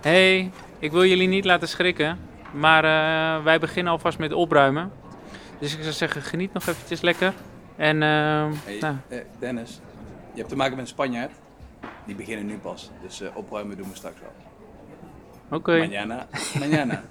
Hey, ik wil jullie niet laten schrikken, maar eh, wij beginnen alvast met opruimen. Dus ik zou zeggen, geniet nog eventjes lekker. En eh, nou, eh, Dennis, je hebt te maken met een Spanjaard. Die beginnen nu pas. Dus opruimen doen we straks wel. oké. Mañana, mañana.